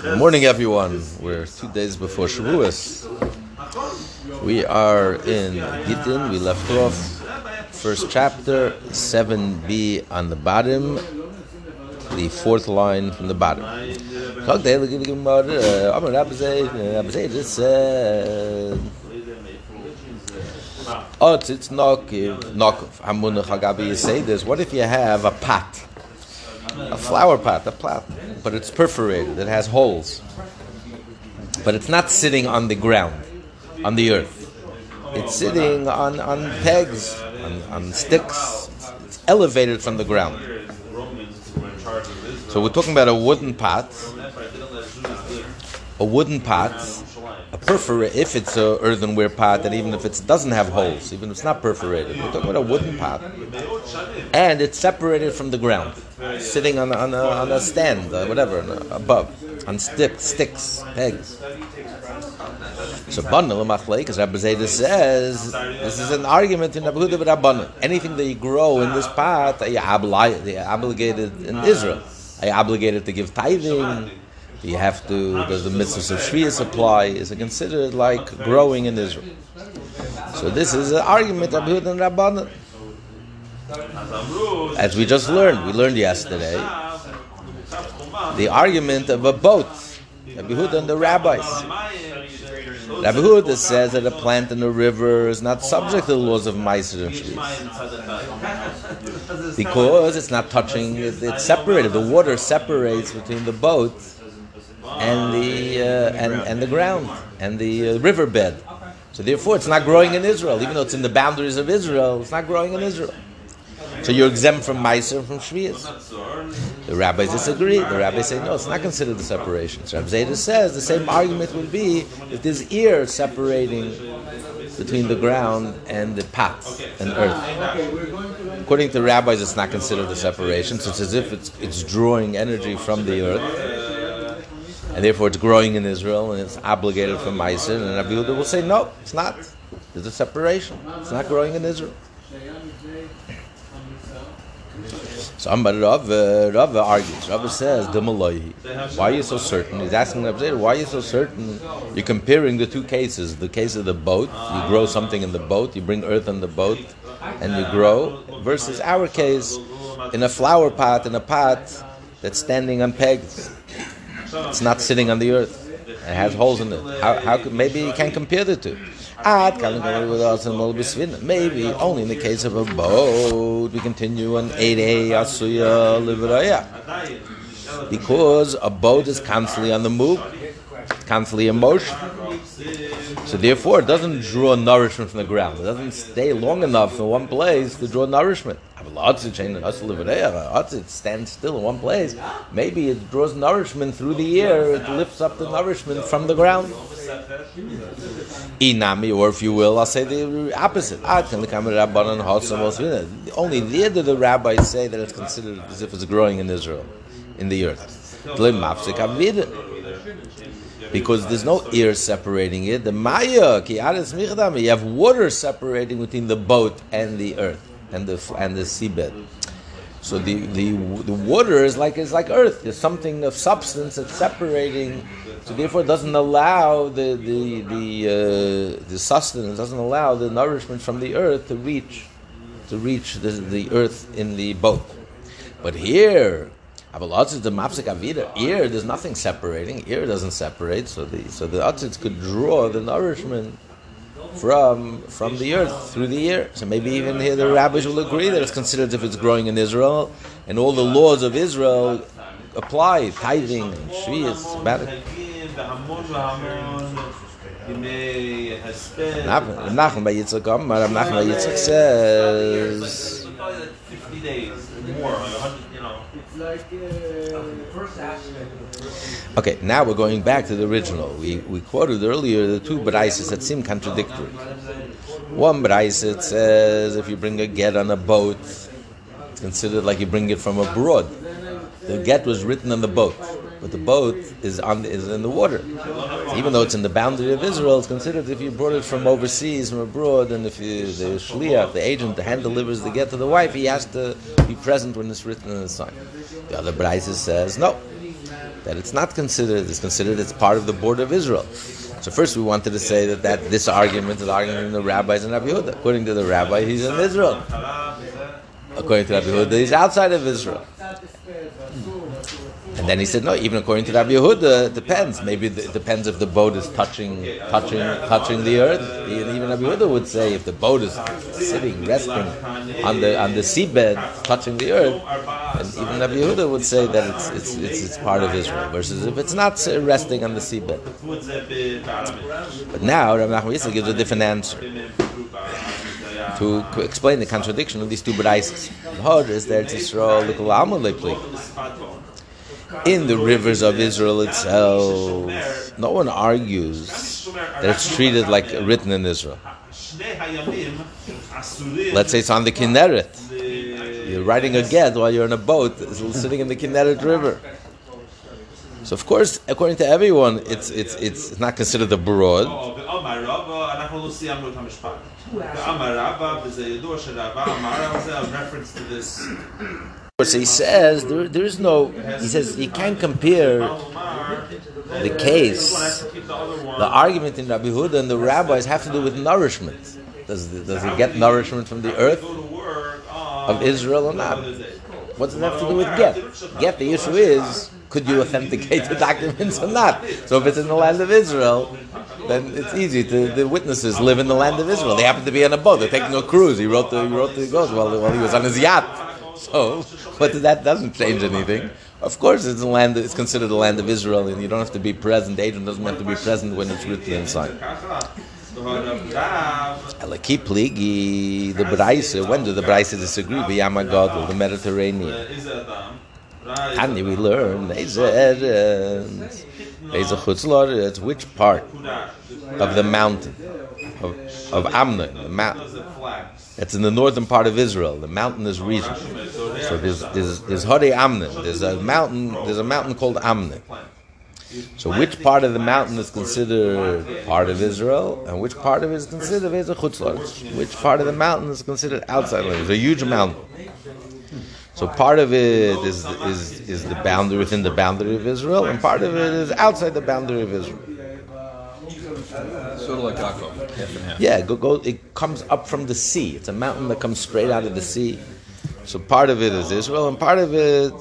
Good morning, everyone. We're two days before Shavuos. We are in Gittin. We left off first chapter, 7b on the bottom, the fourth line from the bottom. Oh, it's Nokov. Hamunach Hagabi, you say this. What if you have a pot? A flower pot, a pot, but it's perforated, it has holes. But it's not sitting on the ground, on the earth. It's sitting on, on pegs, on, on sticks. It's elevated from the ground. So we're talking about a wooden pot. A wooden pot a perforate, if it's a earthenware pot, and even if it doesn't have holes, even if it's not perforated, we're talking about a wooden pot, and it's separated from the ground, sitting on, on, a, on a stand, uh, whatever, above, on stick, sticks, pegs. So bundle because Rabbi Zayda says this is an argument in Abu Huda Anything that you grow in this pot, are you obligated in Israel? Are obligated to give tithing? You have to, does the mitzvahs of Shvius apply? Is it considered like growing in Israel? So this is an argument of Yehud and Rabbanan. As we just learned, we learned yesterday, the argument of a boat, Rabbi Huda and the rabbis. Rabbi Huda says that a plant in a river is not subject to the laws of Meiser and Shvius. Because it's not touching, it's separated. The water separates between the boat and the uh, and and the ground and the uh, riverbed. So therefore, it's not growing in Israel, even though it's in the boundaries of Israel. It's not growing in Israel. So you're exempt from Meiser from Shvias. The rabbis disagree. The rabbis say no, it's not considered the separation. So Rabbi Zayda says the same argument would be if there's ear separating between the ground and the pot and earth. According to rabbis, it's not considered a separation. So it's as if it's, it's drawing energy from the earth and therefore it's growing in Israel and it's obligated for Meiser. And Rabbi Yehuda will say, no, it's not. There's a separation. It's not growing in Israel. So Ambar Rav, uh, Rav argues. Rav says, Why are you so certain? He's asking Rabbi why are you so certain? You're comparing the two cases. The case of the boat, you grow something in the boat, you bring earth in the boat, and you grow, versus our case, in a flower pot, in a pot that's standing on pegs. It's not sitting on the earth. It has holes in it. How, how could, maybe you can compare the two. Maybe only in the case of a boat we continue on 8a asuya livraya. Because a boat is constantly on the move, constantly in motion. So therefore, it doesn't draw nourishment from the ground. It doesn't stay long enough in one place to draw nourishment. It stands still in one place. Maybe it draws nourishment through the air. It lifts up the nourishment from the ground. Inami, or if you will, I'll say the opposite. Only there do the rabbis say that it's considered as if it's growing in Israel, in the earth because there's no air separating it. The maya you have water separating between the boat and the earth and the and the seabed. So the, the the water is like is like earth. There's something of substance that's separating. So therefore, it doesn't allow the the the uh, the sustenance doesn't allow the nourishment from the earth to reach to reach the, the earth in the boat. But here, the mapsik avida. Ear, there's nothing separating. Ear doesn't separate, so the so the could draw the nourishment from from the earth through the ear. So maybe even here the rabbis will agree that it's considered if it's growing in Israel, and all the laws of Israel apply, tithing and shvius, Nachman bar Yitzchak Nachman bar Yitzchak says. 50 days, more, you know. Okay, now we're going back to the original. We, we quoted earlier the two braises that seem contradictory. One braise says if you bring a get on a boat, it's considered like you bring it from abroad. The get was written on the boat but the boat is on is in the water. Even though it's in the boundary of Israel, it's considered if you brought it from overseas, from abroad, and if you, the shliach, the agent, the hand delivers the get to the wife, he has to be present when it's written and signed. The other Braisa says no. That it's not considered, it's considered it's part of the border of Israel. So first we wanted to say that, that this argument is arguing the rabbis and Rabbi. According to the rabbi, he's in Israel. According to Rabbi he's outside of Israel. Then he said, no, even according to Rabbi Yehuda, it depends. Maybe it depends if the boat is touching, touching, touching the earth. Even Rabbi Yehuda would say if the boat is sitting, resting on the on the seabed, touching the earth, and even Rabbi Yehuda would say that it's it's it's, it's part of Israel. Versus if it's not resting on the seabed. But now Rabbi Nachman Yitzchak gives a different answer to explain the contradiction of these two braises. Hod is there to Yisrael, in the rivers of Israel itself, no one argues that it's treated like written in Israel. Let's say it's on the Kinneret. You're riding a get while you're in a boat sitting in the Kinneret River. So of course, according to everyone, it's it's it's not considered a broad. reference to this so he says there, there is no. He says you can't compare the case, the argument in Rabbi Huda and the rabbis have to do with nourishment. Does does he get nourishment from the earth of Israel or not? What does it have to do with get? Get the issue is could you authenticate the documents or not? So if it's in the land of Israel, then it's easy. To, the witnesses live in the land of Israel. They happen to be on a boat. They're taking a cruise. He wrote the he wrote the goes while, while he was on his yacht. So, but that doesn't change anything. Of course, it's a land. It's considered the land of Israel, and you don't have to be present. The agent doesn't have to be present when it's written inside. The Braise. When do the Braise disagree? B'Yamagadol, the Mediterranean. And we learn it's which part of the mountain of, of Amnon, the mountain it's in the northern part of Israel, the mountainous region. So there's there's there's Hode Amnon. There's a mountain. There's a mountain called Amnon. So which part of the mountain is considered part of Israel, and which part of it is considered as a chutzlaretz? Which part of the mountain is considered outside? It's a huge mountain. So part of it is is is the boundary within the boundary of Israel, and part of it is outside the boundary of Israel. Sort of like Yaakov. Yeah, go, go, it comes up from the sea. It's a mountain that comes straight out of the sea. So part of it is Israel, and part of it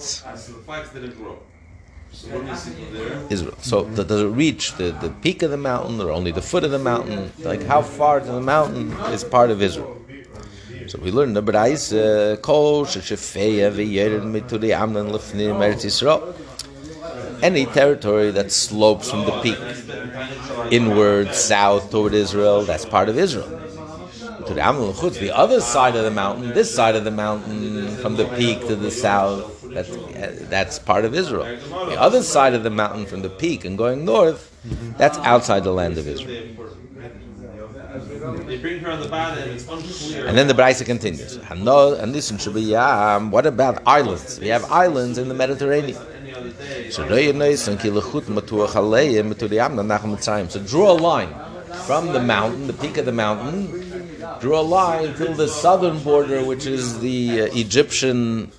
Israel. So does it reach the, the peak of the mountain, or only the foot of the mountain? Like how far to the mountain is part of Israel? So we learn the Brais, Kol Sheshefeya V'Yered Mituri Amnon Lefnim Eretz Yisrael any territory that slopes from the peak inward, south toward Israel, that's part of Israel. To the the other side of the mountain, this side of the mountain, from the peak to the south, that's, that's part of Israel. The other side of the mountain from the peak and going north, that's outside the land of Israel. And then the Brisa continues. And listen, what about islands? We have islands in the Mediterranean. So draw a line from the mountain, the peak of the mountain, draw a line till the southern border, which is the uh, Egyptian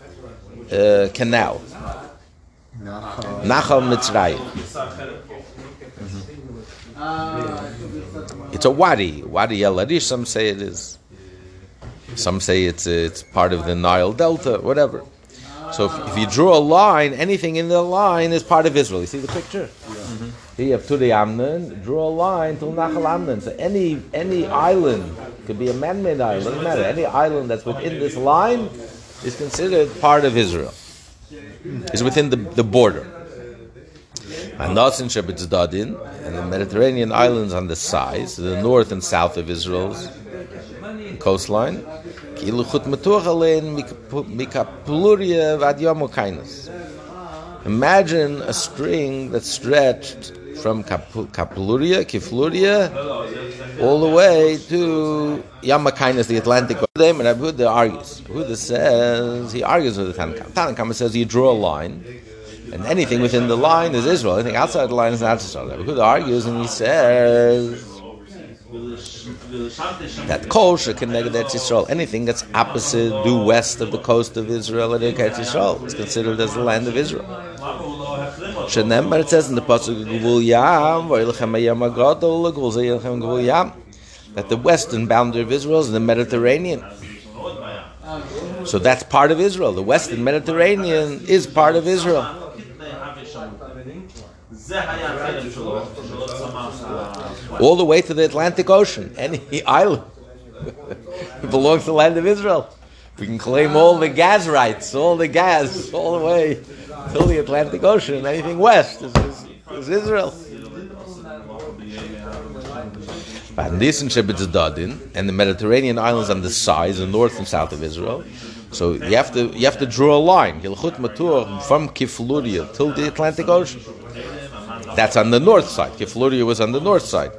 uh, canal. Nachal Mitzrayim. It's a wadi, wadi el Arish. Some say it is. Some say it's it's part of the Nile Delta, whatever. So if, if, you draw a line, anything in the line is part of Israel. You see the picture? Yeah. Mm-hmm. Here you have Tudi Amnon, draw a line till Nachal Amnon. So any any island, could be a man-made island, doesn't matter. Any island that's within this line is considered part of Israel. Is within the, the border. And Nasin Dadin, and the Mediterranean islands on the sides, the north and south of Israel's coastline, Imagine a string that stretched from Kapuria, Kifluria, all the way to Yamakainas, the Atlantic. And Abu argues. Abu says he argues with the Tanna Kamma. Tanakhama says you draw a line, and anything within the line is Israel. Anything outside the line is not Israel. Abu argues and he says that kol connected Eretz Yisrael, anything that's opposite, due west of the coast of Israel and Eretz Yisrael, is considered as the land of Israel. Shenemar, it says in the Pasuk, that the western boundary of Israel is the Mediterranean. So that's part of Israel. The western Mediterranean is part of Israel. All the way to the Atlantic Ocean. Any island belongs to the land of Israel. We can claim all the gas rights, all the gas, all the way till the Atlantic Ocean. Anything west is, is, is Israel. And the Mediterranean islands on the sides, the north and south of Israel. So you have to you have to draw a line. from Kifluria till the Atlantic Ocean. That's on the north side. Kifluria was on the north side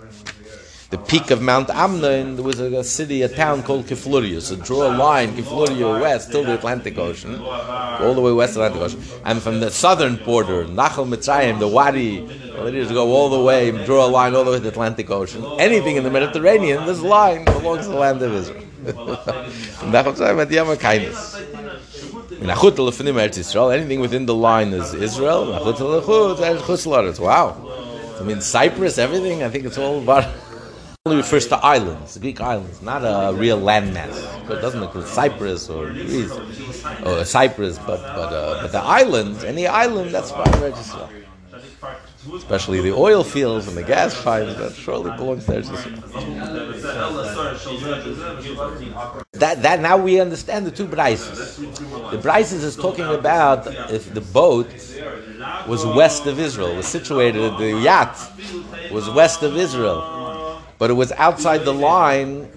the peak of Mount Amnon, there was a, a, city, a town called Kifluria. So draw a line, Kifluria west till the Atlantic Ocean, all the way west of the Atlantic Ocean. And from the southern border, Nachal Mitzrayim, the Wadi, to go all the way, draw a line all the way to the Atlantic Ocean. Anything in the Mediterranean, this line belongs to the land of Israel. Nachal Mitzrayim at Yama Kindness. Anything within the line is Israel. Wow. I mean, Cyprus, everything, I think it's all about only refers to islands, Greek islands, not a real landmass. It doesn't include Cyprus or Greece or Cyprus, but but uh, but the island, any island, that's part of Israel. Especially the oil fields and the gas finds, that surely belongs to. That that now we understand the two brises. The brises is talking about if the boat was west of Israel, was situated, the yacht was west of Israel but it was outside the line.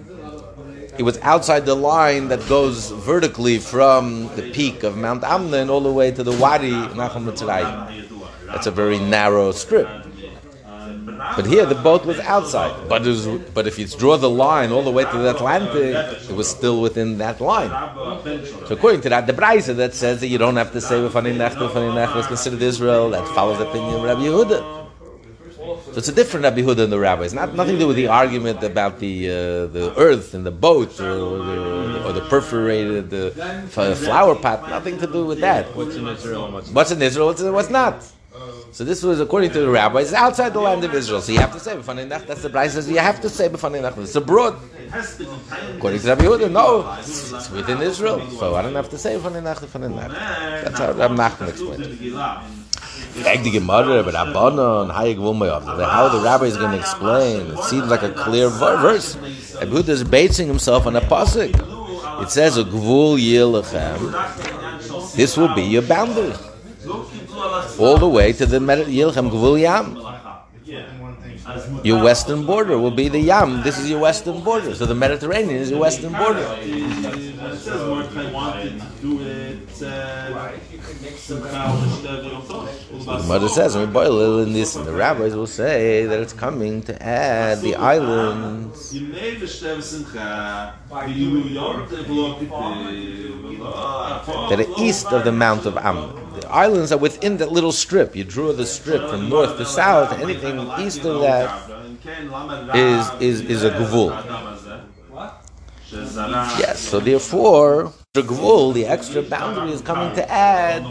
It was outside the line that goes vertically from the peak of Mount Amnon all the way to the Wadi Nachal Mitzrayim. That's a very narrow strip. But here the boat was outside. But, was, but if you draw the line all the way to the Atlantic, it was still within that line. So according to that, the Braisa that says that you don't have to say V'fanei Nech, V'fanei Nech was considered Israel, that follows the opinion of Rabbi Yehuda. So it's a different Rabbi Huda than the rabbis. Not nothing to do with the argument about the uh, the earth and the boat or, the, or the perforated the flower pot. Nothing to do with that. What's in Israel? What's in Israel? What's, what's not? So this was according to the rabbis outside the land of Israel. So you have to say b'fanei That's the price says you have to say b'fanei It's abroad. According to Rabbi Yehuda, no, it's, it's, within Israel. So I don't have to say b'fanei That's how Rabbi Nachman explained it. Beg the Gemara, but Rabbanon, how the rabbi is going to explain. It seems like a clear verse. Abud is basing himself on a pasuk. It says, "A gvul yilachem." This will be your boundary, all the way to the yilchem gvul yam. Your western border will be the Yam. This is your western border. So the Mediterranean is your western border. The mother says, "We boil in this," and the rabbis will say that it's coming to add the islands. That are east of the Mount of Ammon. The islands are within that little strip. You draw the strip from north to south. Anything east of that is is is a gvul. Yes. So therefore the gvul, the extra boundary is coming to add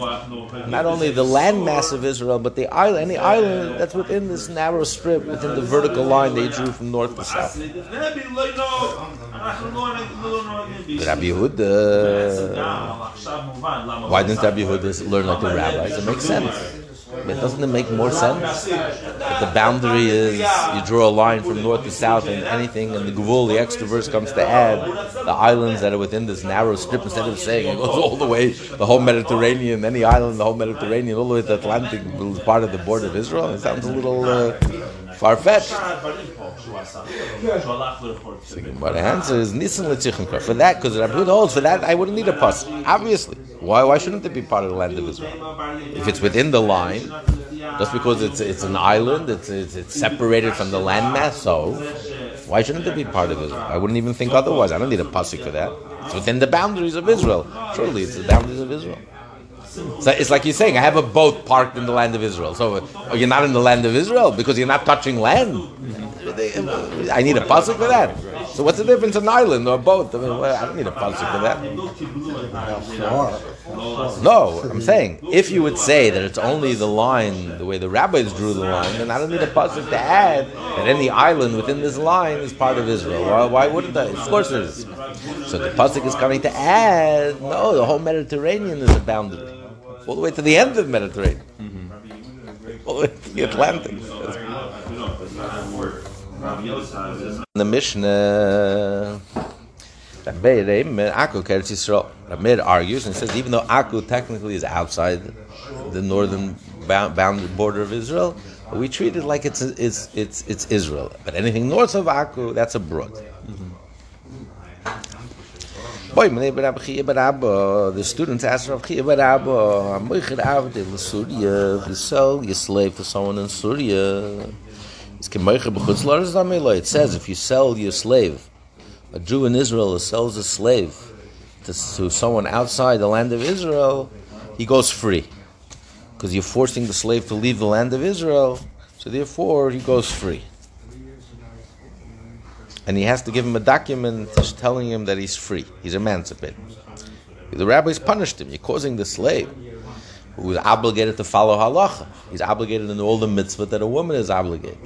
not only the landmass of Israel, but the island, any island that's within this narrow strip, within the vertical line they drew from north to south. Rabbi Yehuda, why didn't Rabbi Yehuda learn like the rabbis? It makes sense. But doesn't it make more sense? The boundary is you draw a line from north to south and anything, and the Gvul, the extra verse comes to add the islands that are within this narrow strip instead of saying it goes all the way, the whole Mediterranean, any island, the whole Mediterranean, all the way to the Atlantic is part of the border of Israel. It sounds a little uh, far fetched. But the answer is Nisan For that, because Rabbi holds, for that I wouldn't need a pass. Obviously. Why, why shouldn't it be part of the land of Israel? If it's within the line, just because it's, it's an island, it's, it's, it's separated from the landmass, so why shouldn't it be part of Israel? I wouldn't even think otherwise. I don't need a pasuk for that. It's within the boundaries of Israel. Surely it's the boundaries of Israel. So it's like you're saying, I have a boat parked in the land of Israel. So oh, you're not in the land of Israel because you're not touching land. I need a pasuk for that. So what's the difference in an island or a boat? I mean, well, I don't need a pasuk for that. No, I'm saying if you would say that it's only the line, the way the rabbis drew the line, then I don't need a pasuk to add that any island within this line is part of Israel. Why, why wouldn't I? Of course it is. So the pasuk is coming to add. No, the whole Mediterranean is a boundary, all the way to the end of the Mediterranean, mm-hmm. all the way to the Atlantic. The Mishnah. Ramir argues and says even though Akku technically is outside the northern bound, border of Israel, we treat it like it's it's it's it's Israel. But anything north of Akku, that's abroad. Boy, the students asked Rav Chiya bar Abba, Moichid Avdil Surya, you sell your slave to someone in Surya, it says if you sell your slave a Jew in Israel sells a slave to, to someone outside the land of Israel, he goes free. Because you're forcing the slave to leave the land of Israel, so therefore he goes free. And he has to give him a document telling him that he's free, he's emancipated. The rabbis punished him. You're causing the slave who is obligated to follow halacha. He's obligated in all the mitzvah that a woman is obligated.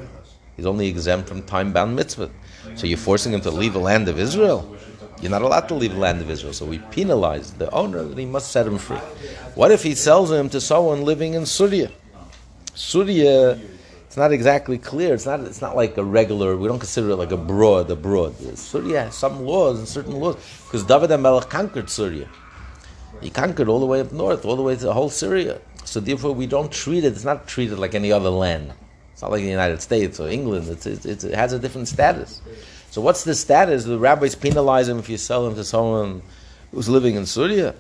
He's only exempt from time bound mitzvah. So you're forcing him to leave the land of Israel? You're not allowed to leave the land of Israel. So we penalize the owner that he must set him free. What if he sells him to someone living in Syria? Syria, it's not exactly clear. It's not. It's not like a regular. We don't consider it like a broad. A. Syria has some laws and certain laws because David HaMelech conquered Syria. He conquered all the way up north, all the way to the whole Syria. So therefore, we don't treat it. It's not treated like any other land. It's not like the United States or England. It's, it's, it's, it has a different status. So what's the status? The rabbis penalize him if you sell him to someone who's living in Syria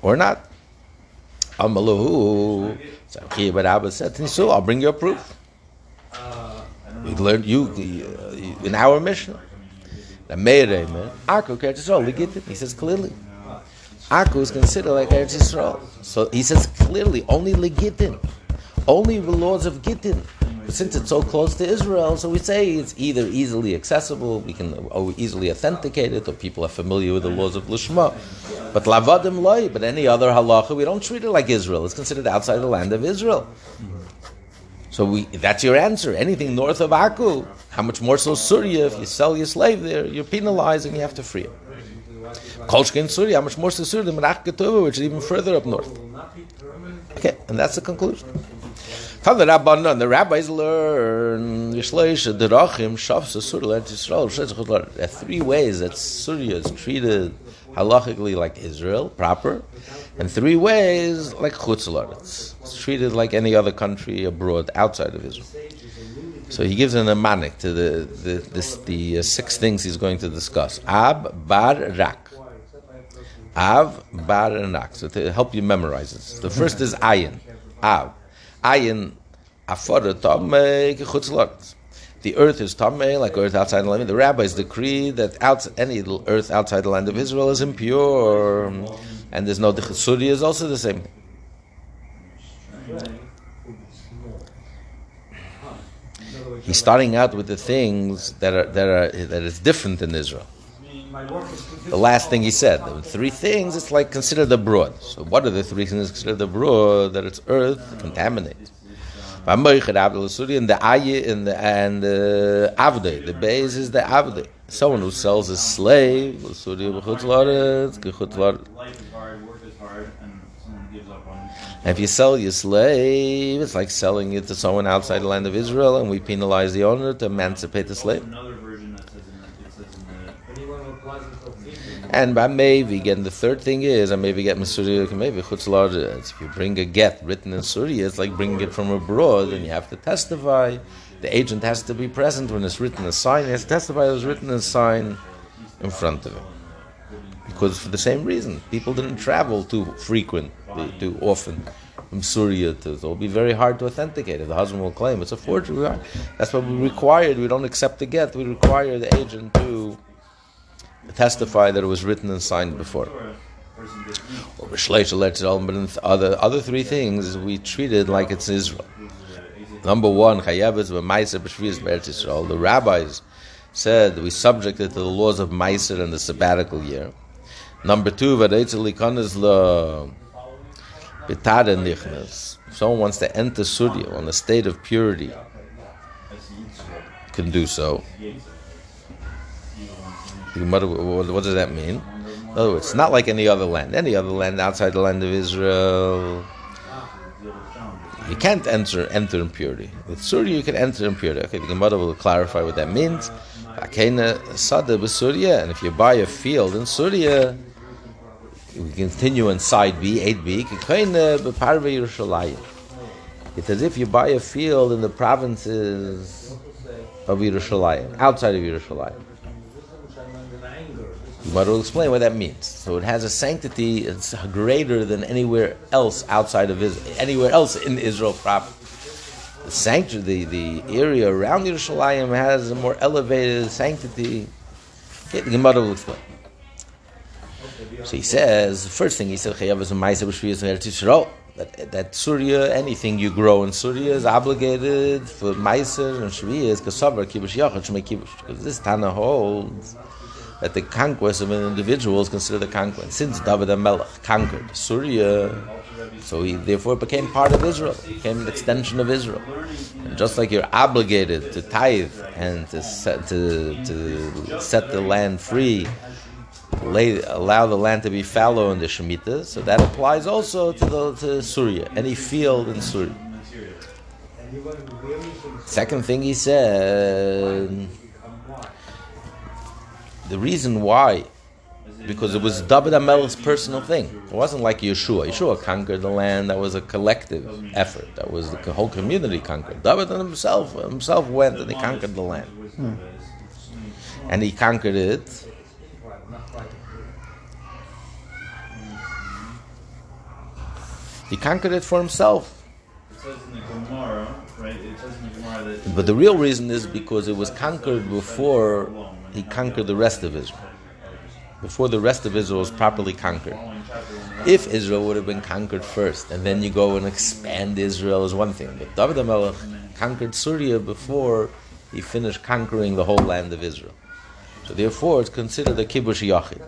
or not. Amalahu. But Abba said, so I'll bring you a proof. We learned you uh, in our mission. The Meireh, Akku Eretz Yisrael, He says clearly. Akku is considered like Eretz Yisrael. So he says clearly, only legitim only the laws of Gittin. Since it's so close to Israel, so we say it's either easily accessible, we can easily authenticate it, or people are familiar with the laws of Lishma. But lavadim loy, but any other halacha, we don't treat it like Israel. It's considered outside the land of Israel. So we, that's your answer. Anything north of Akku, how much more so Surya? If you sell your slave there, you're penalized and you have to free him. Kolshkin Surya, how much more so Surya than Menach which is even further up north. Okay, and that's the conclusion. From the Rabbanon, the rabbis learn Yishleish, Derachim, Shavsa, Surah, Yisrael, There are three ways that Surya is treated halachically like Israel, proper, and three ways like Chutzlar. It's, treated like any other country abroad, outside of Israel. So he gives an amanic to the the, this, the uh, six things he's going to discuss. Ab, Bar, Rak. Av, Bar, Rak. So to help you memorize this. The first is Ayin. Av ayin afara tamei kechutzlot. The earth is tamei, like earth outside the land. The rabbis decree that out, any earth outside the land of Israel is impure, and there's no Surya is also the same. He's starting out with the things that are that are that is different in Israel. The last thing he said, the three things, it's like considered abroad. So what are the three things considered abroad? That it's earth, contaminated. And the ayi and the and the avde, the base is the avde. Someone who sells a slave, and if you sell your slave, it's like selling it to someone outside the land of Israel, and we penalize the owner to emancipate the slave. And by maybe again, the third thing is, I maybe get Masuri, maybe Chutzlar. If you bring a get written in Surya, it's like bringing it from abroad, and you have to testify. The agent has to be present when it's written a sign. He has to testify it was written a sign in front of him. Because for the same reason, people didn't travel too frequent, uh, too often from Syria uh, to. So it'll be very hard to authenticate. If the husband will claim it's a forgery, that's what we required. We don't accept the get. We require the agent to testify that it was written and signed before. Or but other other three things we treated like it's Israel. Number one, the rabbis said we subjected to the laws of Meiser and the sabbatical year. Number two, is la nichnas. If someone wants to enter Surya on a state of purity, can do so. What does that mean? Other words, it's not like any other land. Any other land outside the land of Israel, you can't enter enter impurity. With Surya, you can enter impurity. Okay, the Gemara will clarify what that means. And if you buy a field in Surya, we continue in side B, 8b. It's as if you buy a field in the provinces of Yerushalayim, outside of Yerushalayim. But will explain what that means. So it has a sanctity; it's greater than anywhere else outside of Israel, anywhere else in Israel proper. The sanctuary, the, the area around Yerushalayim has a more elevated sanctity. Okay, the Gemara will explain. So he says, the first thing he said, that, that Surya, anything you grow in Surya is obligated for Meiser and Shriya is Kibush Yachad, Shmei Kibush. Because this Tana holds that the conquest of an individual is considered a conquest. Since David HaMelech conquered Surya, so he therefore became part of Israel, became an extension of Israel. And just like you're obligated to tithe and to set, to, to set the land free, lay, allow the land to be fallow in the Shemitah, so that applies also to, the, to Surya, any field in Surya. Second thing he said the reason why, because it was David HaMelech's personal thing. It wasn't like Yeshua. Yeshua conquered the land. That was a collective effort. That was the whole community conquered. David himself himself went and he conquered the land. Hmm. And he conquered it. He conquered it for himself. But the real reason is because it was conquered before he conquered the rest of Israel. Before the rest of Israel was properly conquered. If Israel would have been conquered first, and then you go and expand Israel is one thing. But David HaMelech conquered Syria before he finished conquering the whole land of Israel. So therefore, it's considered a kibush yachid.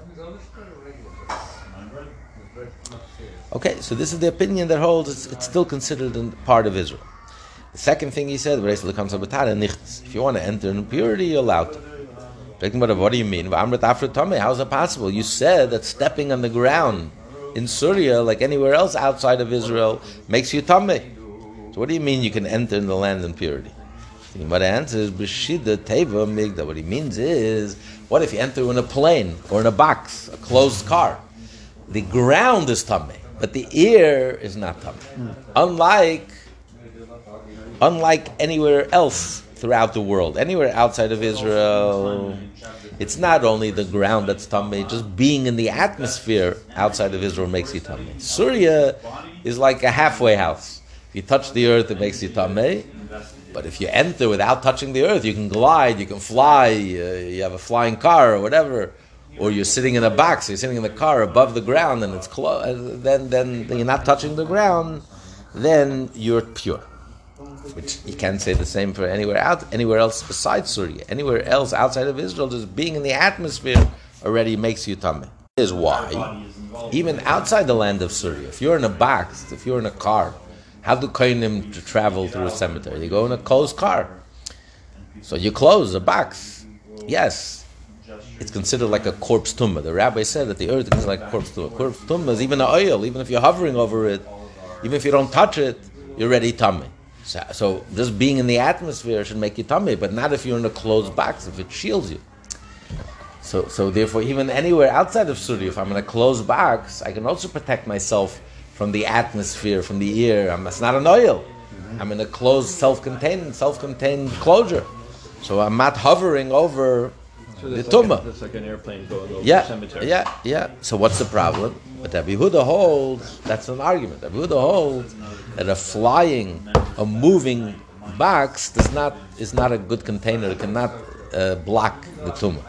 Okay, so this is the opinion that holds it's, it's still considered a part of Israel. The second thing he said, if you want to enter in purity, you're allowed to. What do you mean? How is it possible? You said that stepping on the ground in Syria, like anywhere else outside of Israel, makes you tamei. So what do you mean you can enter in the land in purity? What the answer is B'shida Teva Migda. What he means is, what if you enter in a plane or in a box, a closed car? The ground is tamei, but the air is not tamei. Mm. Unlike, unlike anywhere else throughout the world, anywhere outside of Israel. It's not only the ground that's tamei, just being in the atmosphere outside of Israel makes you tamei. Surya is like a halfway house. If you touch the earth, it makes you tamei. But if you enter without touching the earth, you can glide, you can fly, uh, you have a flying car or whatever, or you're sitting in a box, you're sitting in the car above the ground and it's close, uh, then, then you're not touching the ground, then you're pure which you can't say the same for anywhere out, anywhere else besides Syria. Anywhere else outside of Israel, just being in the atmosphere already makes you tamei. Is why, even outside the land of Syria, if you're in a box, if you're in a car, how do kohenim to travel through a cemetery? They go in a closed car. So you close a box. Yes, it's considered like a corpse tumah. The rabbi said that the earth is like a corpse tumah. Corpse tumah is even an ohel. Even if you're hovering over it, even if you don't touch it, you're ready tamei. So, so, just being in the atmosphere should make you tamei, but not if you're in a closed box, if it shields you. So, so therefore, even anywhere outside of Surya, if I'm in a closed box, I can also protect myself from the atmosphere, from the air. I'm, it's not an ohel. I'm in a closed, self-contained, self-contained closure. So I'm not hovering over so the tumah. Like that's like an airplane going over yeah, the cemetery. Yeah, yeah. So what's the problem? But Rabbi Yehuda holds that's an argument. Rabbi Yehuda holds that a flying, a moving box does not is not a good container. It cannot uh, block the tumah.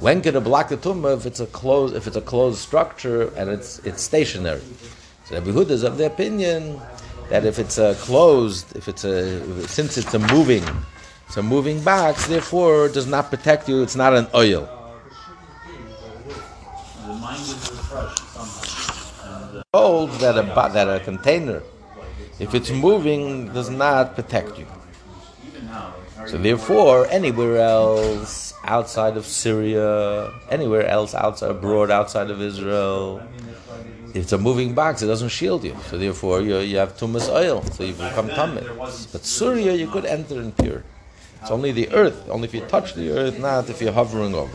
When can it block the tumah if it's a closed if it's a closed structure and it's it's stationary? So Rabbi Yehuda is of the opinion that if it's a closed, if it's a since it's a moving A moving box, therefore does not protect you. It's not an ohel. The mind is refreshed somehow. And Hold that a that a container, if it's moving, does not protect you. even now, like, So therefore, anywhere else outside of Syria, anywhere else outside abroad, outside of Israel, if it's a moving box, it doesn't shield you. So therefore, you, you have tumas ohel, so you become tamei. But Syria, you could enter in pure. It's only the earth, only if you touch the earth, not if you're hovering over.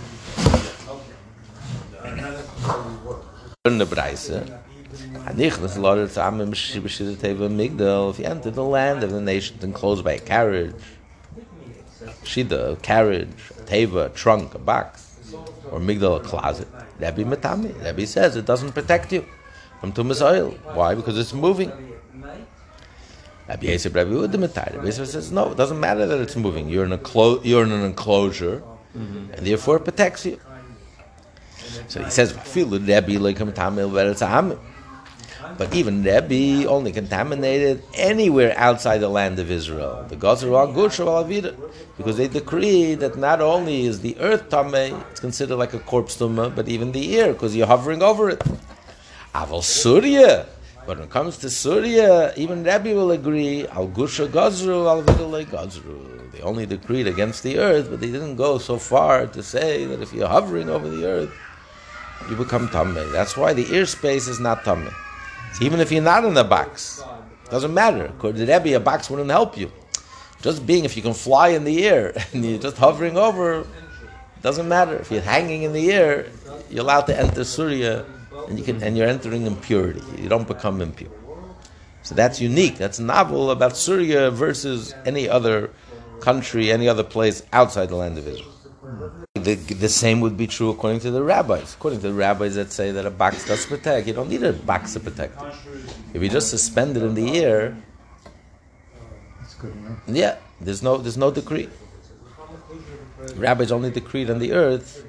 In the Braise, Hanichnas Lord Tzamim B'Shir Teva Migdal. If you enter the land of the nations enclosed by a carriage, shida, a carriage, a teva, a trunk, a box, or migdal, a closet, Rabbi Matami. Rabbi says it doesn't protect you from tumas ohel. Why? Because it's moving. Rabbi Yosef, Rabbi Uda Matai. Rabbi Yosef says no, it doesn't matter that it's moving. You're in a clo- you're in an enclosure, mm-hmm. and therefore it protects you. So he says, "Feel Rabbi like tamil amim." But even Rebbe only contaminated anywhere outside the land of Israel. The gods are all good Avida, because they decree that not only is the earth tameh, it's considered like a corpse tumah, but even the air, because you're hovering over it. Aval Surya. But when it comes to Surya, even Rebbe will agree, Al Gusha Gazru, Al Vidale Gazru. They only decreed against the earth, but they didn't go so far to say that if you're hovering over the earth, you become Tameh. That's why the airspace is not Tameh. Even if you're not in the box, doesn't matter. According to Rebbe, a box wouldn't help you. Just being, if you can fly in the air and you're just hovering over, doesn't matter. If you're hanging in the air, you're allowed to enter Surya, and you can, and you're entering impurity. You don't become impure. So that's unique. That's novel about Syria versus any other country, any other place outside the land of Israel. The, the same would be true according to the rabbis. According to the rabbis that say that a box does protect, you don't need a box to protect you. If you just suspend it in the air, yeah, there's no there's no decree. Rabbis only decreed on the earth,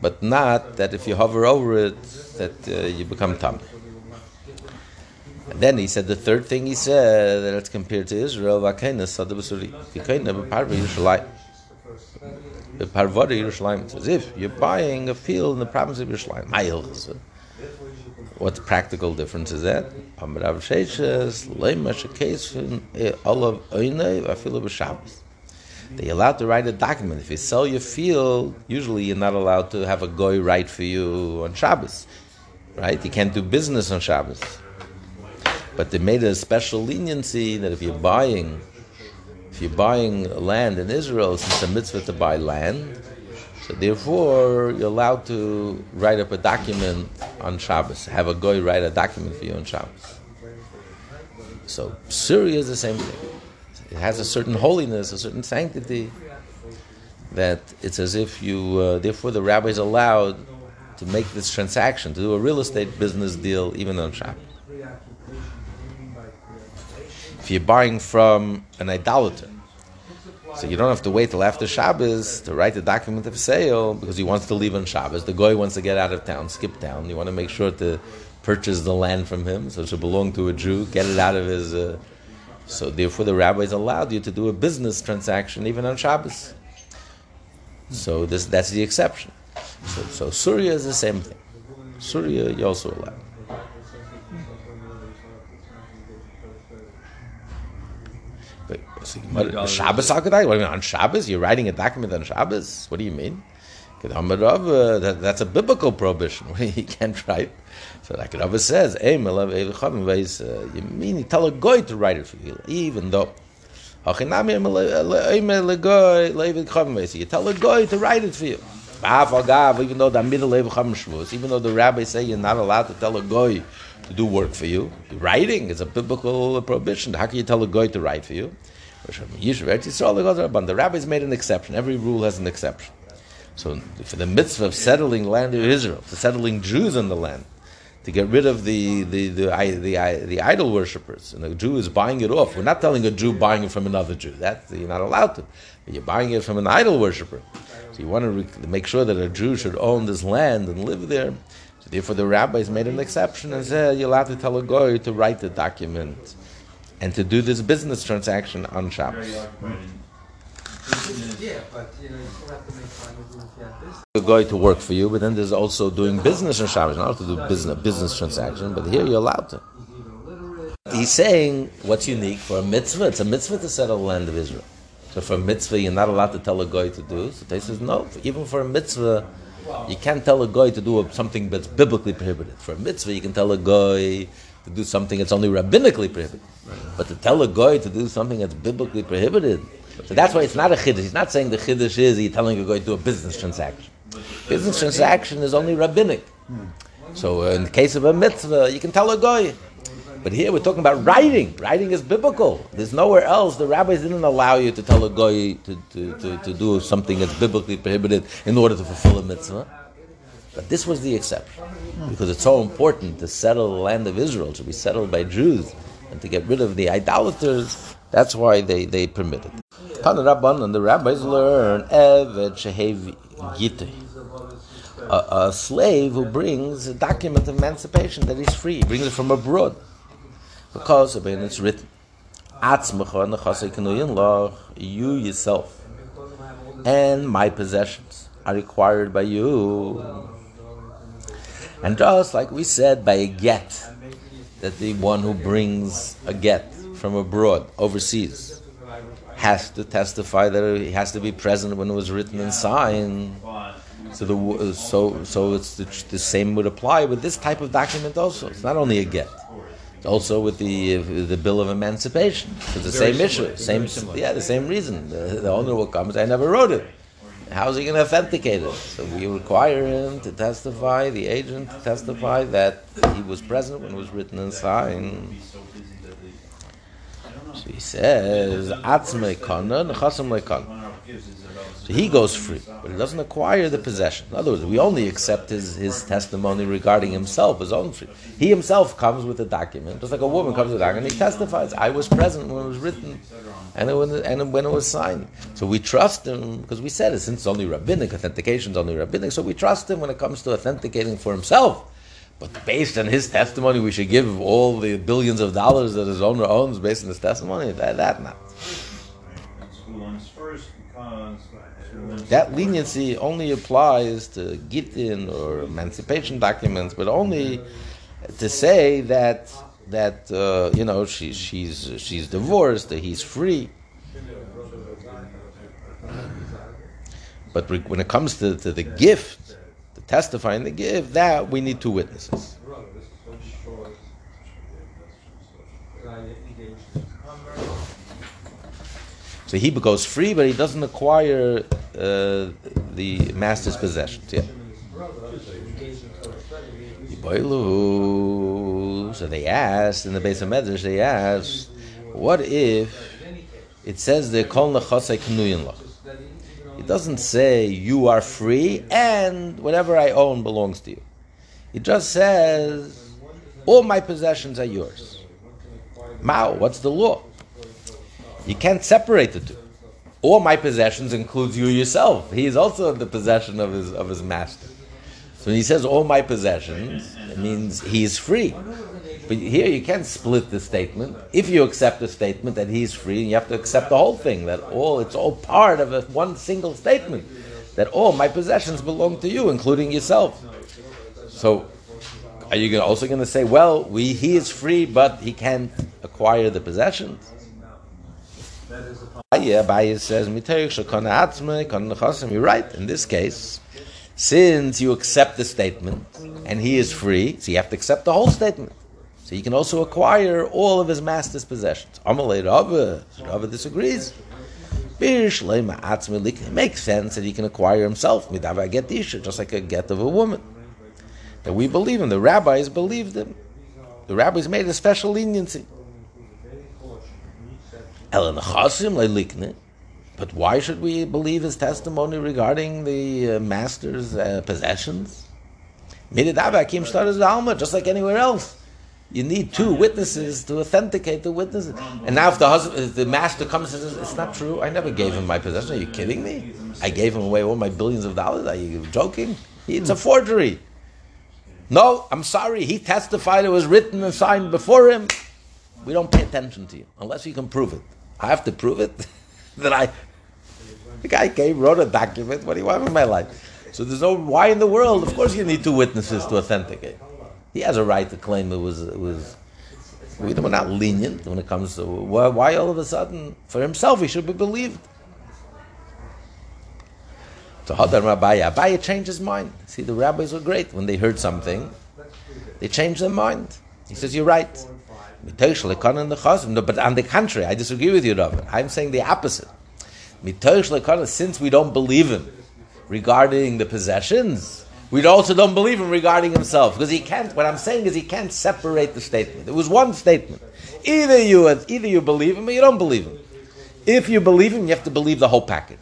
but not that if you hover over it, that uh, you become tam. And then he said the third thing he said that it's compared to Israel. As if you're buying a field in the province of Yerushalayim. Ma'il. What practical difference is that? Amrav Leima Shekesfin, Olav Vafilu B'Shabbos. They're allowed to write a document. If you sell your field, usually you're not allowed to have a goy write for you on Shabbos. Right? You can't do business on Shabbos. But they made a special leniency that if you're buying, if you're buying land in Israel, since it's a mitzvah to buy land, so therefore you're allowed to write up a document on Shabbos. Have a goy write a document for you on Shabbos. So Syria is the same thing. It has a certain holiness, a certain sanctity, that it's as if you. Uh, therefore, the rabbi is allowed to make this transaction, to do a real estate business deal, even on Shabbos. If you're buying from an idolater, so you don't have to wait till after Shabbos to write the document of sale because he wants to leave on Shabbos. The guy wants to get out of town, skip town. You want to make sure to purchase the land from him, so it should belong to a Jew. Get it out of his. Uh, so therefore, the rabbis allowed you to do a business transaction even on Shabbos. So this that's the exception. So, so Surya is the same thing. Surya you also allowed. But what- Shabbos What do you mean on Shabbos? You're writing a document on Shabbos? What do you mean? That, that's a biblical prohibition. he can't write. So like Rabbi says, uh, you mean you tell a guy to write it for you, even though. You tell a guy to write it for you. Even though the middle even though the rabbis say you're not allowed to tell a guy to do work for you, writing is a biblical prohibition. How can you tell a guy to write for you? The rabbis made an exception. Every rule has an exception. So for the mitzvah of settling land of Israel, for settling Jews in the land, to get rid of the the the, the, the, the idol worshippers, and the Jew is buying it off. We're not telling a Jew buying it from another Jew. That you're not allowed to. You're buying it from an idol worshipper. So you want to re- make sure that a Jew should own this land and live there. So therefore, the rabbis made an exception and said you're allowed to tell a goy to write the document and to do this business transaction on Shabbos. Very occupied Yeah, but you know, you still have to work for you, but then there's also doing business on Shabbos. Not to do business business transaction, but here you're allowed to. He's. He's saying what's unique for a mitzvah. It's a mitzvah to settle the land of Israel. So for a mitzvah, you're not allowed to tell a guy to do. So they says no. Even for a mitzvah, you can't tell a guy to do something that's biblically prohibited. For a mitzvah, you can tell a guy to do something that's only rabbinically prohibited. But to tell a guy to do something that's biblically prohibited, so that's why it's not a chiddush. He's not saying the chiddush is he's telling guy to do a business transaction. Business transaction is only rabbinic. So in the case of a mitzvah, you can tell a guy. But here we're talking about writing. Writing is biblical. There's nowhere else. The rabbis didn't allow you to tell a guy to, to, to, to do something that's biblically prohibited in order to fulfill a mitzvah. But this was the exception. Because it's so important to settle the land of Israel, to be settled by Jews, and to get rid of the idolaters. That's why they, they permitted. Tana the rabbis learn Evet Shehev Yitei a, a slave who brings a document of emancipation that he's free, he brings it from abroad. Because I mean, it's written, you yourself and my possessions are required by you. And just like we said, by a get, that the one who brings a get from abroad, overseas, has to testify that he has to be present when it was written and signed. So the so so it's the, the same would apply with this type of document also. It's not only a get. It's also with the the bill of emancipation. It's the same issue, same yeah, the same reason. The, the owner will come and say, "I never wrote it." How's he going to authenticate it? So we require him to testify, the agent to testify that he was present when it was written and signed. He says, "Atzmei kana, nechasim lekana." So he goes free, but he doesn't acquire the possession. In other words, we only accept his, his testimony regarding himself, his own free. He himself comes with a document, just like a woman comes with a document, he testifies, I was present when it was written and, when, and when it was signed. So we trust him, because we said it, since it's only rabbinic, authentication is only rabbinic, so we trust him when it comes to authenticating for himself. But based on his testimony, we should give all the billions of dollars that his owner owns based on his testimony? That, that not. That leniency only applies to Gittin or emancipation documents, but only to say that that uh, you know she, she's she's divorced, that he's free. But when it comes to, to the gift, to testifying they give, that we need two witnesses. So he goes free, but he doesn't acquire uh, the master's possessions. Yeah. So they asked in the base of Medrash. They asked, "What if it says they call the kol knuyin lach?" It doesn't say you are free and whatever I own belongs to you. It just says all my possessions are yours. Mao, what's the law? You can't separate the two. All my possessions includes you yourself. He is also the possession of his of his master. So when he says all my possessions, it means he is free. But here you can't split the statement. If you accept the statement that he's free, you have to accept the whole thing. That all it's all part of a, one single statement. That all my possessions belong to you, including yourself. So are you also going to say, well, we, he is free, but he can't acquire the possessions? Ah, yeah, Abaye says, You're right. In this case, since you accept the statement and he is free, so you have to accept the whole statement. So you can also acquire all of his master's possessions. Amalei Rava, Rava disagrees. It makes sense that he can acquire himself, just like a get of a woman. That we believe him. The rabbis believed him. The rabbis made a special leniency. But why should we believe his testimony regarding the uh, master's uh, possessions? Just like anywhere else. You need two witnesses to authenticate the witnesses. And now, if the husband, if the master comes and says, "It's not true. I never gave him my possession." Are you kidding me? I gave him away all my billions of dollars. Are you joking? It's a forgery. No, I'm sorry. He testified it was written and signed before him. We don't pay attention to you unless you can prove it. I have to prove it that I The guy came, wrote a document. What do you want in my life? So there's no why in the world. Of course, you need two witnesses to authenticate. He has a right to claim it was it was. We we're not lenient when it comes to why, why all of a sudden for himself he should be believed. So Hadar Rabbi Abaye changed his mind. See, the rabbis were great when they heard something, they changed their mind. He says, "You're right." But on the contrary, I disagree with you, Rabbi. I'm saying the opposite. Since we don't believe him regarding the possessions, we also don't believe him regarding himself because he can't. What I'm saying is he can't separate the statement. It was one statement. Either you, either you believe him or you don't believe him. If you believe him, you have to believe the whole package.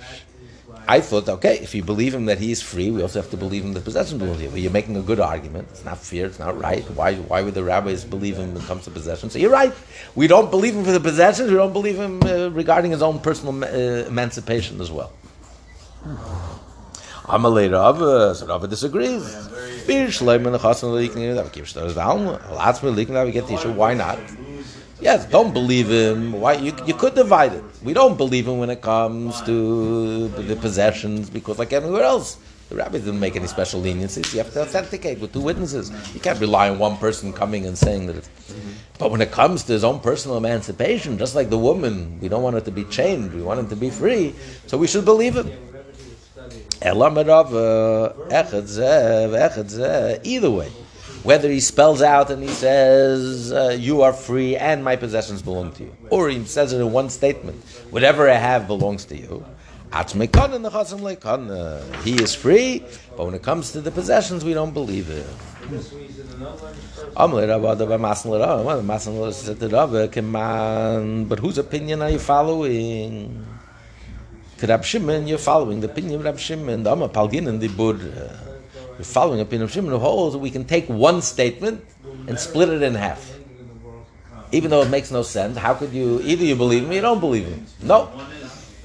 I thought, okay, if you believe him that he is free, we also have to believe him that possession belongs you. But you're making a good argument. It's not fair. It's not right. Why, why would the rabbis believe him when it comes to possession? So you're right. We don't believe him for the possessions. We don't believe him uh, regarding his own personal uh, emancipation as well. Amalei Rav, uh, so Rav disagrees. Why not? Yes, don't believe him. Why you, you could divide it. We don't believe him when it comes to the possessions because, like everywhere else, the rabbis didn't make any special leniencies. You have to authenticate with two witnesses. You can't rely on one person coming and saying that it's. But when it comes to his own personal emancipation, just like the woman, we don't want her to be chained. We want him to be free. So we should believe him. Either way whether he spells out and he says, uh, You are free and my possessions belong to you, or he says it in one statement, Whatever I have belongs to you. He is free, but when it comes to the possessions, we don't believe it. But whose opinion are you following? Rab Shimon, you're following the opinion of Rab Shimon. The Amma Palgin and the Bud. Uh, you're following opinion of Shimon who holds we can take one statement and split it in half. Even though it makes no sense, how could you, either you believe me or you don't believe me? No.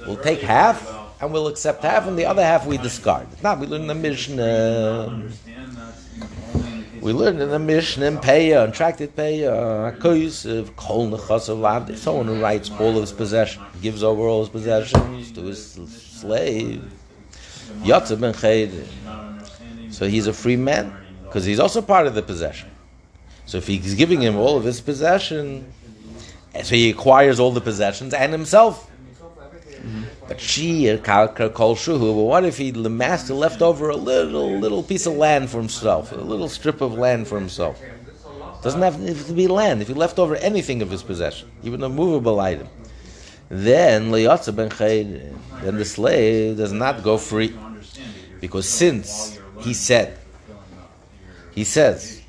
We'll take half and we'll accept half and the other half we discard. Now we learn the Mishnah. We learned in the Mishnah in Peah, in Tractate Yosef, Kol Nechasav Lavdi, someone who writes all of his possessions, gives over all his possessions to his slave. Yatza ben. So he's a free man because he's also part of the possession. So if he's giving him all of his possession, so he acquires all the possessions and himself. But she kol shuhu. But what if he the master left over a little little piece of land for himself, a little strip of land for himself? Doesn't have to be land. If he left over anything of his possession, even a movable item, then ben then the slave does not go free, because since he said. He says,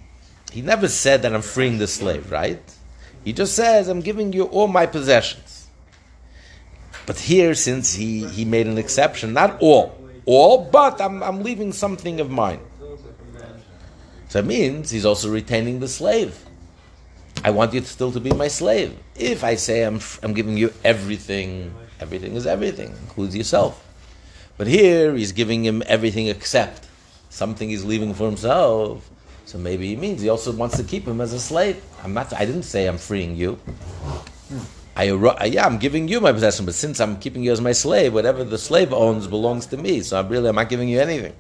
he never said that I'm freeing the slave, right? He just says, I'm giving you all my possessions. But here, since he, he made an exception, not all, all, but I'm, I'm leaving something of mine. So it means he's also retaining the slave. I want you still to be my slave. If I say I'm, I'm giving you everything, everything is everything, includes yourself. But here he's giving him everything except something he's leaving for himself. So maybe he means he also wants to keep him as a slave. I'm not. I didn't say I'm freeing you. I, yeah, I'm giving you my possession, but since I'm keeping you as my slave, whatever the slave owns belongs to me. So I'm really, I'm not giving you anything.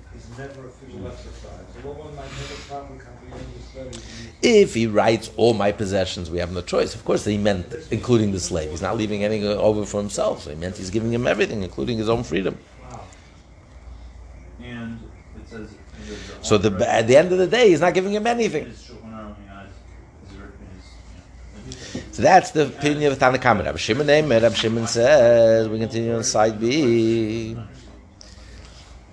If he writes all my possessions, we have no choice. Of course, he meant including the slave. He's not leaving anything over for himself. So he meant he's giving him everything, including his own freedom. And it says so the, at the end of the day, he's not giving him anything. So that's the opinion of Tanna Kamma. Rabbi Shimon Rabbi Shimon says, we continue on side B.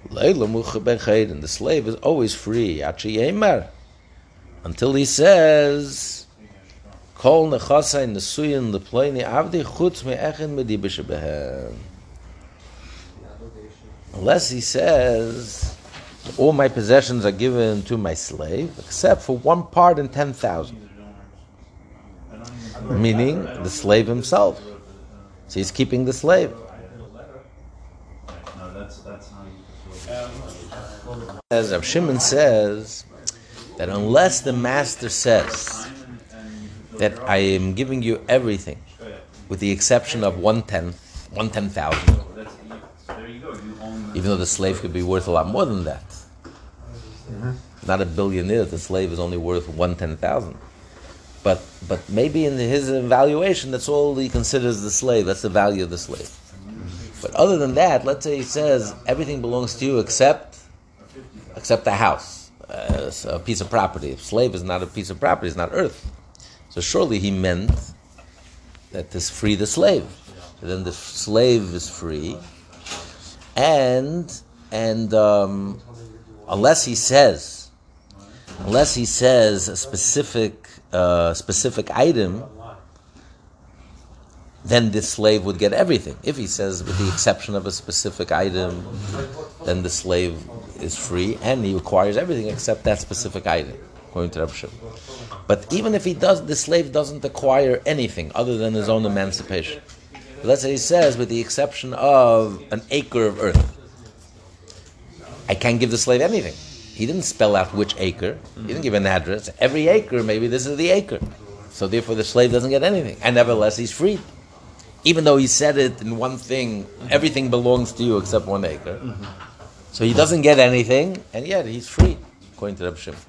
And the slave is always free. Until he says, Kol nechasai nesuyin leploini avdi chutz me'echin medibisha Unless he says, all my possessions are given to my slave, except for one part in 10,000. Meaning the slave himself. So he's keeping the slave. As Rav Shimon says, that unless the master says that I am giving you everything, with the exception of one tenth, one ten thousand, even though the slave could be worth a lot more than that. Not a billionaire, the slave is only worth one ten thousand. But but maybe in his evaluation, that's all he considers the slave. That's the value of the slave. But other than that, let's say he says everything belongs to you except except the house, uh, a piece of property. Slave is not a piece of property; it's not earth. So surely he meant that to free the slave. And then the slave is free, and and um, unless he says, unless he says a specific uh, specific item, then the slave would get everything. If he says, with the exception of a specific item, then the slave is free and he acquires everything except that specific item, according to Rav Shimon. But even if he does, the slave doesn't acquire anything other than his own emancipation. Let's say he says, with the exception of an acre of earth, I can't give the slave anything. He didn't spell out which acre. He didn't mm-hmm. give an address. Every acre, maybe this is the acre. So therefore, the slave doesn't get anything. And nevertheless, he's freed. Even though he said it in one thing, mm-hmm. everything belongs to you except one acre. Mm-hmm. So he doesn't get anything, and yet he's free, according to Reb Shimon.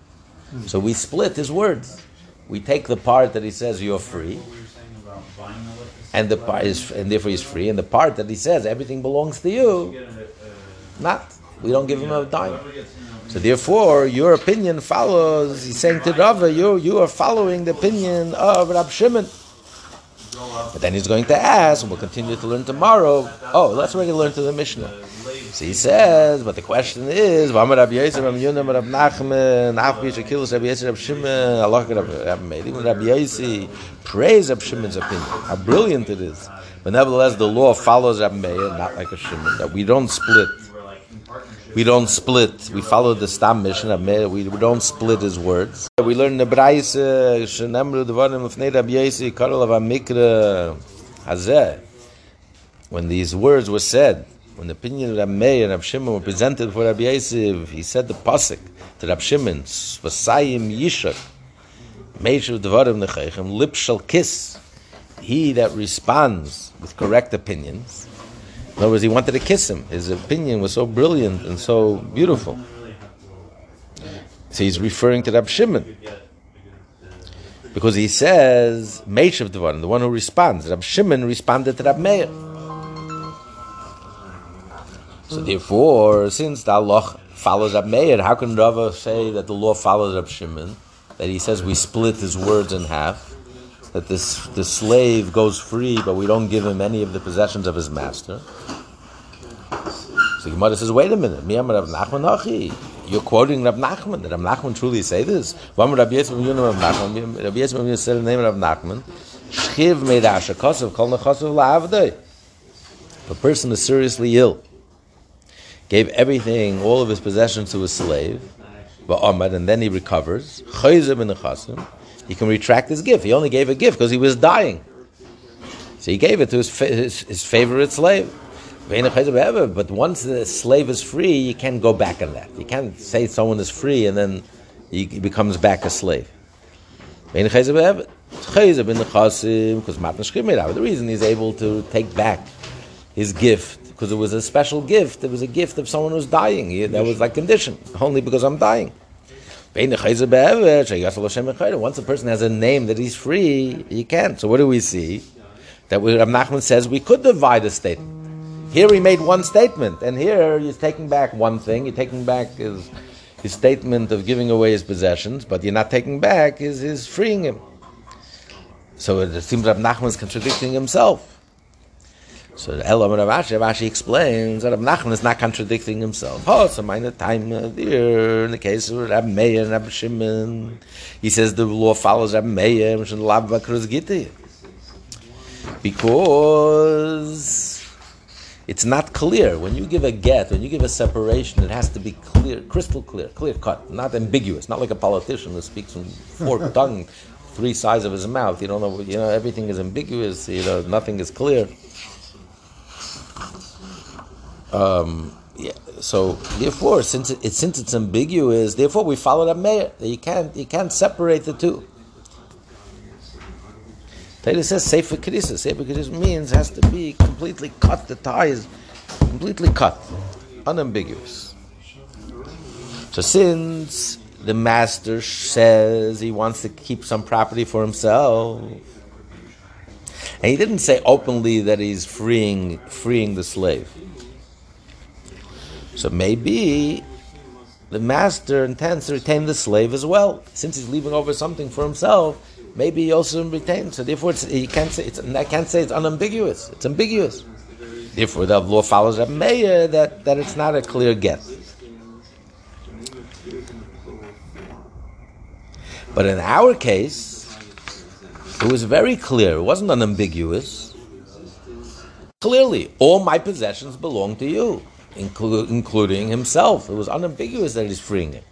So we split his words. We take the part that he says you're free, what you're saying about buying electricity. and the part is, and therefore he's free, and the part that he says everything belongs to you, uh, not. We don't give him a dime. So therefore, your opinion follows. He's saying to Rava, you you are following the opinion of Rab Shimon. But then he's going to ask, and we'll continue to learn tomorrow. Oh, let's already learn to the Mishnah. So he says, but the question is, Rabbi Yosef, Rabbi Yonah, Rabbi Nachman, Rabbi Rabbi Shimon, Rabbi praise Rabbi Shimon's opinion, how brilliant it is. But nevertheless, the law follows Rabbi Meir, not like a Shimon, that we don't split. we're like in partnership. We don't split. We follow the Stam Meir. We don't split his words. We learn the Braise, Shenemru Lefnei Rabbi Yossi, Karol Hazeh. When these words were said, when the opinion of Rabbi Meir and Rabbi Shimon were presented for Rabbi Yosef, he said the pasuk to Rabbi Shimon, Svasayim Yishak, Meishav Devarim Nechechem, lip shall kiss. He that responds with correct opinions. In other words, he wanted to kiss him. His opinion was so brilliant and so beautiful. So he's referring to Rab Shimon. Because he says, Meishav Devarim, the one who responds. Rab Shimon responded to Rab Meir. So therefore, since the Allah follows Rab Meir, how can Rava say that the law follows Rab Shimon? That he says we split his words in half? That this, the slave goes free, but we don't give him any of the possessions of his master? So Gemara says, wait a minute, Mi amar Rav Nachman Achi. You're quoting Rav Nachman. Did Rav Nachman truly say this? V'amar Rav Yisrael ben Rav Nachman. Rav Yisrael ben said the name of Rav Nachman. Shchiv made kosav kol nechosav la'avdei. If a person is seriously ill, gave everything, all of his possessions to a slave, va'amad, and then he recovers, chayzer ben nechosim, he can retract his gift. He only gave a gift because he was dying. So he gave it to his, fa- his, his favorite slave. But once the slave is free, you can't go back on that. You can't say someone is free and then he he becomes back a slave. Because the reason he's able to take back his gift, because it was a special gift, it was a gift of someone who's dying. That was like condition, only because I'm dying. Once a person has a name that he's free, he can't. So what do we see? That Rav Nachman says we could divide a statement. Here he made one statement, and here he's taking back one thing. You're taking back his, his statement of giving away his possessions, but you're not taking back his freeing him. So it seems Rav Nachman is contradicting himself. So the Elam Rav Ashi, Rav Ashi explains that Rav Nachman is not contradicting himself. Oh, so minor time there in the case of Rav Meir and Rav Shimon, he says the law follows Rav Meir, which is Lav Bakruz Gitti. Because it's not clear. When you give a get, when you give a separation, it has to be clear, crystal clear, clear cut, not ambiguous, not like a politician who speaks from forked tongue, three sides of his mouth. You don't know, you know, everything is ambiguous, you know, nothing is clear. Um, yeah, so therefore, since it, since it's ambiguous, therefore we follow that Meir. You can't you can't separate the two. Taylor says Sefer Kedisa. Sefer Kedisa means has to be completely cut the ties, completely completely cut, unambiguous. So since the master says he wants to keep some property for himself, and he didn't say openly that he's freeing freeing the slave. So maybe the master intends to retain the slave as well, since he's leaving over something for himself. Maybe he also retains. So therefore, he can't say it's. I can't say it's unambiguous. It's ambiguous. Therefore, the law follows a Meir that, that it's not a clear get. But in our case, it was very clear. It wasn't unambiguous. Clearly, all my possessions belong to you, inclu- including himself. It was unambiguous that he's freeing him.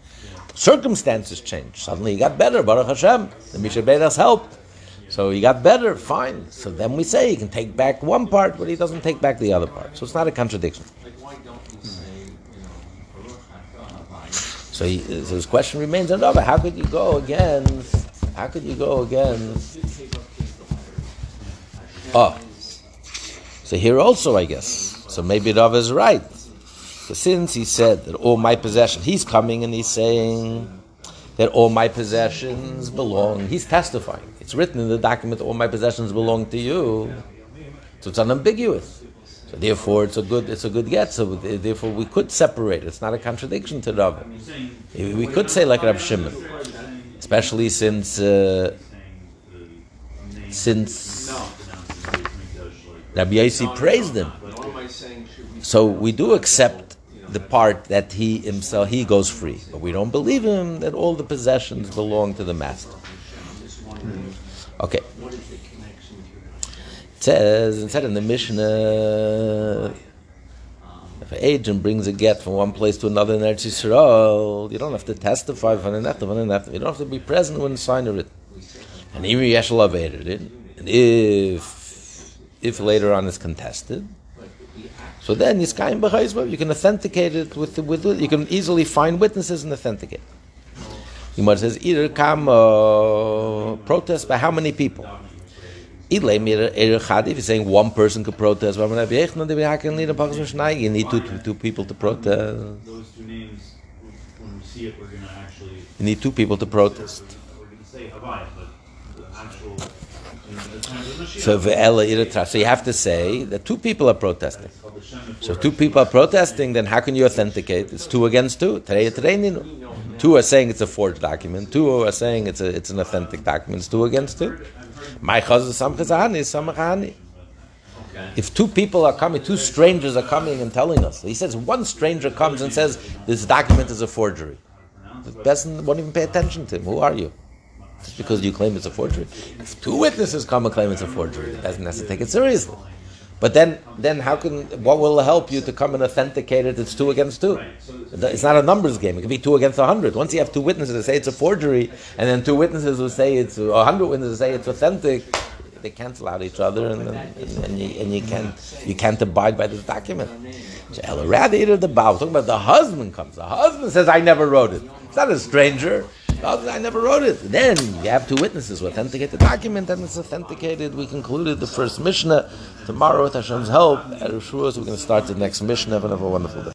Circumstances changed. Suddenly he got better. Baruch Hashem. The Mi Sheberach helped. So he got better, fine. So then we say he can take back one part, but he doesn't take back the other part. So it's not a contradiction. So, he, so his question remains another. How could you go again? How could you go again? Oh. So here also, I guess. So maybe Rav is right. So since he said that all my possessions, he's coming and he's saying that all my possessions belong. He's testifying. It's written in the document, all my possessions belong to you. So it's unambiguous. So therefore, it's a good, it's a good get. So therefore, we could separate. It's not a contradiction to Rav. We could say like Rav Shimon, especially since uh, since Rabbi Yossi praised him. So we do accept the part that he himself he goes free, but we don't believe him that all the possessions belong to the master. Okay. It says, said in the Mishnah, if an agent brings a get from one place to another in Eretz Yisrael, you don't have to testify for an after, an after. You don't have to be present when the signer it. And even Yeshua evaded it. And if if later on it's contested, so then you can authenticate it with, with you can easily find witnesses and authenticate. Gemara says, either come uh, protest by how many people? If you're saying one person could protest, you need two, two, two people to protest. Those two names, when we see it, we're going to actually. You need two people to protest. We're going to say Havai, but the actual. So. So you have to say that two people are protesting. So two people are protesting, then how can you authenticate? It's two against two. Two are saying it's a forged document. Two are saying it's a, it's an authentic document. It's two against two. My. If two people are coming, two strangers are coming and telling us. He says one stranger comes and says this document is a forgery. The person won't even pay attention to him. Who are you? Just because you claim it's a forgery. If two witnesses come and claim it's a forgery, it doesn't have to take it seriously. But then, then how can what will help you to come and authenticate it? It's two against two. It's not a numbers game. It could be two against a hundred. Once you have two witnesses that say it's a forgery, and then two witnesses who say it's a hundred witnesses say it's authentic, they cancel out each other, and, and, and, you, and you can't you can't abide by this document. So, rather, the bow. Talking about the husband comes. The husband says, "I never wrote it." It's not a stranger. I never wrote it. Then you have two witnesses who authenticate the document, and it's authenticated. We concluded the first Mishnah. Tomorrow, with Hashem's help, at Rishuas, we're going to start the next Mishnah. Have a wonderful day.